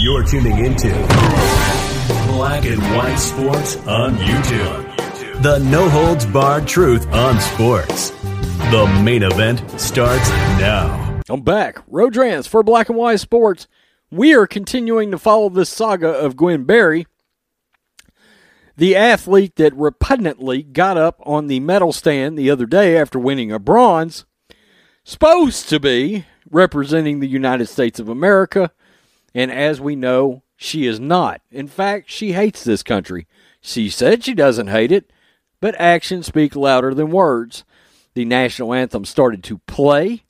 You're tuning into Black and White Sports on YouTube. The no holds barred truth on sports. The main event starts now. I'm back. Rodrance for Black and White Sports. We are continuing to follow this saga of Gwen Berry, the athlete that repugnantly got up on the medal stand the other day after winning a bronze, supposed to be representing the United States of America, and as we know, she is not. In fact, she hates this country. She said she doesn't hate it, but actions speak louder than words. The national anthem started to play,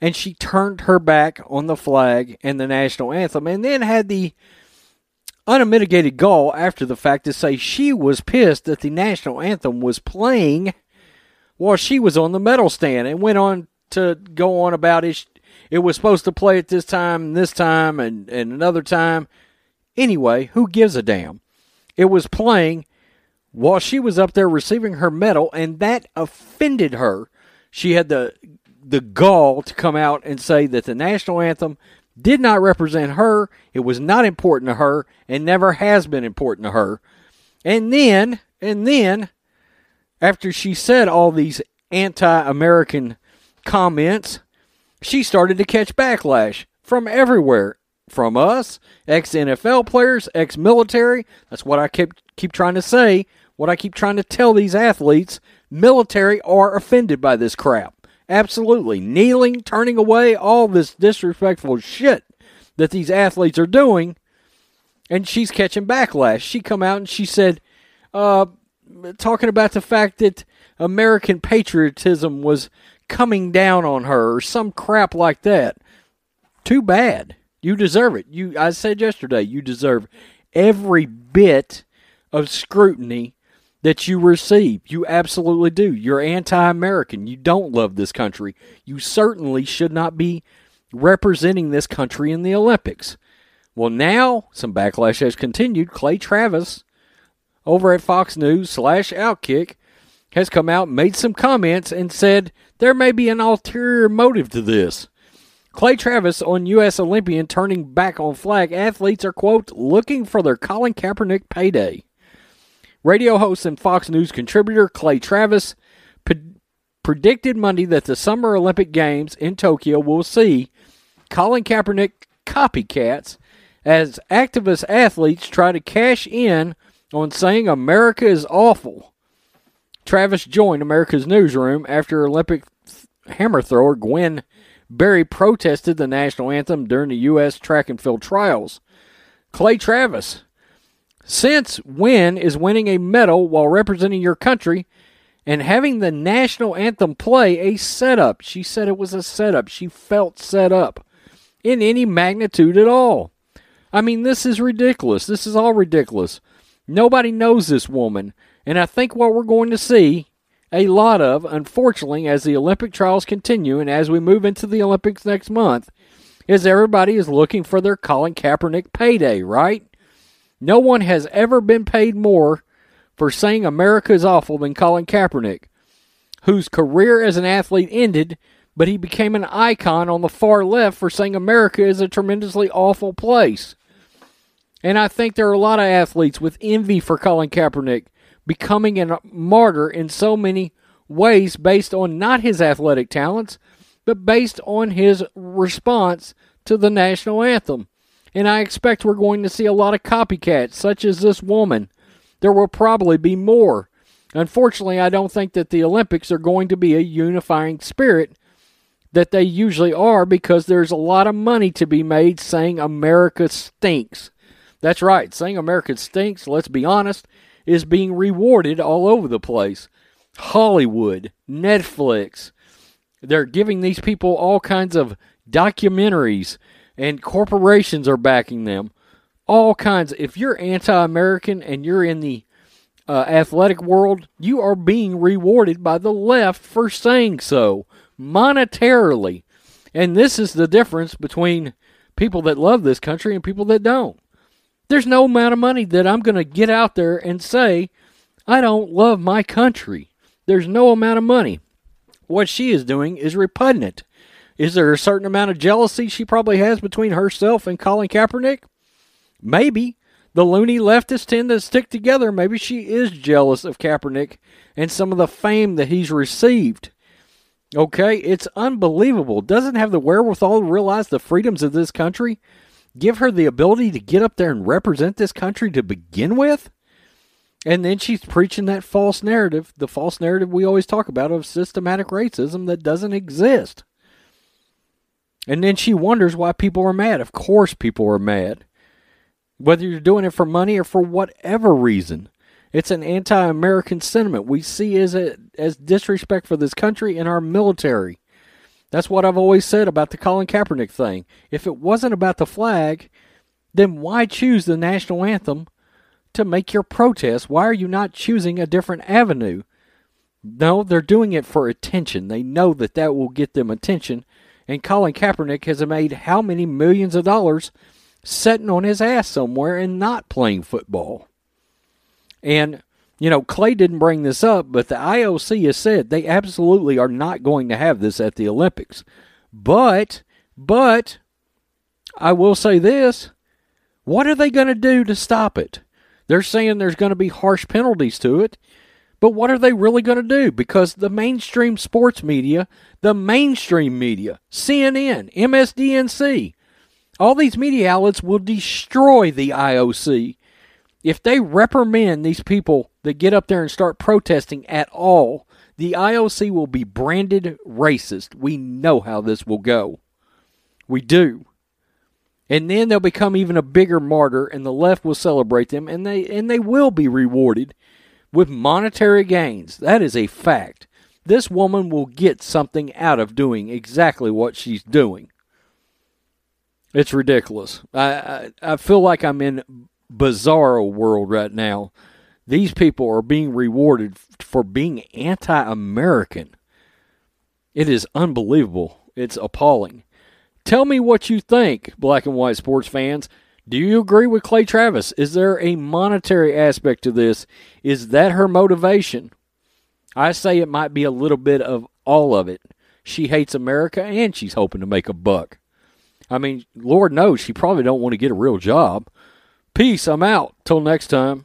and she turned her back on the flag and the national anthem, and then had the unmitigated gall after the fact to say she was pissed that the national anthem was playing while she was on the medal stand and went on to go on about it. It was supposed to play at this time, and this time, and, and another time. Anyway, who gives a damn? It was playing while she was up there receiving her medal, and that offended her. She had the the gall to come out and say that the national anthem did not represent her. It was not important to her and never has been important to her. And then, and then, after she said all these anti American comments, she started to catch backlash from everywhere. From us, ex NFL players, ex military. That's what I keep keep trying to say. What I keep trying to tell these athletes military are offended by this crap. Absolutely. Kneeling, turning away, all this disrespectful shit that these athletes are doing. And she's catching backlash. She come out and she said, uh, talking about the fact that American patriotism was coming down on her or some crap like that. Too bad. You deserve it. You I said yesterday, you deserve every bit of scrutiny that you receive. You absolutely do. You're anti American. You don't love this country. You certainly should not be representing this country in the Olympics. Well, now some backlash has continued. Clay Travis over at Fox News slash Outkick has come out, made some comments, and said there may be an ulterior motive to this. Clay Travis on U.S. Olympian turning back on flag athletes are, quote, looking for their Colin Kaepernick payday. Radio host and Fox News contributor Clay Travis pre- predicted Monday that the Summer Olympic Games in Tokyo will see Colin Kaepernick copycats as activist athletes try to cash in on saying America is awful. Travis joined America's newsroom after Olympic hammer thrower Gwen Berry protested the national anthem during the U.S. track and field trials. Clay Travis since when is winning a medal while representing your country and having the national anthem play a setup? She said it was a setup. She felt set up in any magnitude at all. I mean, this is ridiculous. This is all ridiculous. Nobody knows this woman. And I think what we're going to see a lot of, unfortunately, as the Olympic trials continue and as we move into the Olympics next month, is everybody is looking for their Colin Kaepernick payday, right? No one has ever been paid more for saying America is awful than Colin Kaepernick, whose career as an athlete ended, but he became an icon on the far left for saying America is a tremendously awful place. And I think there are a lot of athletes with envy for Colin Kaepernick becoming a martyr in so many ways based on not his athletic talents, but based on his response to the national anthem and I expect we're going to see a lot of copycats, such as this woman. There will probably be more. Unfortunately, I don't think that the Olympics are going to be a unifying spirit that they usually are because there's a lot of money to be made saying America stinks. That's right, saying America stinks, let's be honest, is being rewarded all over the place. Hollywood, Netflix, they're giving these people all kinds of documentaries and corporations are backing them. All kinds. If you're anti-American and you're in the uh, athletic world, you are being rewarded by the left for saying so monetarily. And this is the difference between people that love this country and people that don't. There's no amount of money that I'm going to get out there and say, I don't love my country. There's no amount of money. What she is doing is repugnant. Is there a certain amount of jealousy she probably has between herself and Colin Kaepernick? Maybe. The loony leftists tend to stick together. Maybe she is jealous of Kaepernick and some of the fame that he's received. Okay, it's unbelievable. Doesn't have the wherewithal to realize the freedoms of this country. Give her the ability to get up there and represent this country to begin with. And then she's preaching that false narrative, the false narrative we always talk about of systematic racism that doesn't exist. And then she wonders why people are mad. Of course, people are mad. Whether you're doing it for money or for whatever reason. It's an anti-American sentiment we see as a, as disrespect for this country and our military. That's what I've always said about the Colin Kaepernick thing. If it wasn't about the flag, then why choose the national anthem to make your protest? Why are you not choosing a different avenue? No, they're doing it for attention. They know that that will get them attention. And Colin Kaepernick has made how many millions of dollars sitting on his ass somewhere and not playing football? And, you know, Clay didn't bring this up, but the IOC has said they absolutely are not going to have this at the Olympics. But, but, I will say this what are they going to do to stop it? They're saying there's going to be harsh penalties to it. But what are they really going to do? Because the mainstream sports media, the mainstream media, CNN, MSDNC, all these media outlets will destroy the IOC if they reprimand these people that get up there and start protesting at all, the IOC will be branded racist. We know how this will go. We do. And then they'll become even a bigger martyr and the left will celebrate them and they and they will be rewarded with monetary gains. That is a fact. This woman will get something out of doing exactly what she's doing. It's ridiculous. I, I, I feel like I'm in bizarro world right now. These people are being rewarded for being anti American. It is unbelievable. It's appalling. Tell me what you think, black and white sports fans. Do you agree with Clay Travis? Is there a monetary aspect to this? Is that her motivation? I say it might be a little bit of all of it. She hates America and she's hoping to make a buck. I mean, Lord knows she probably don't want to get a real job. Peace. I'm out. Till next time.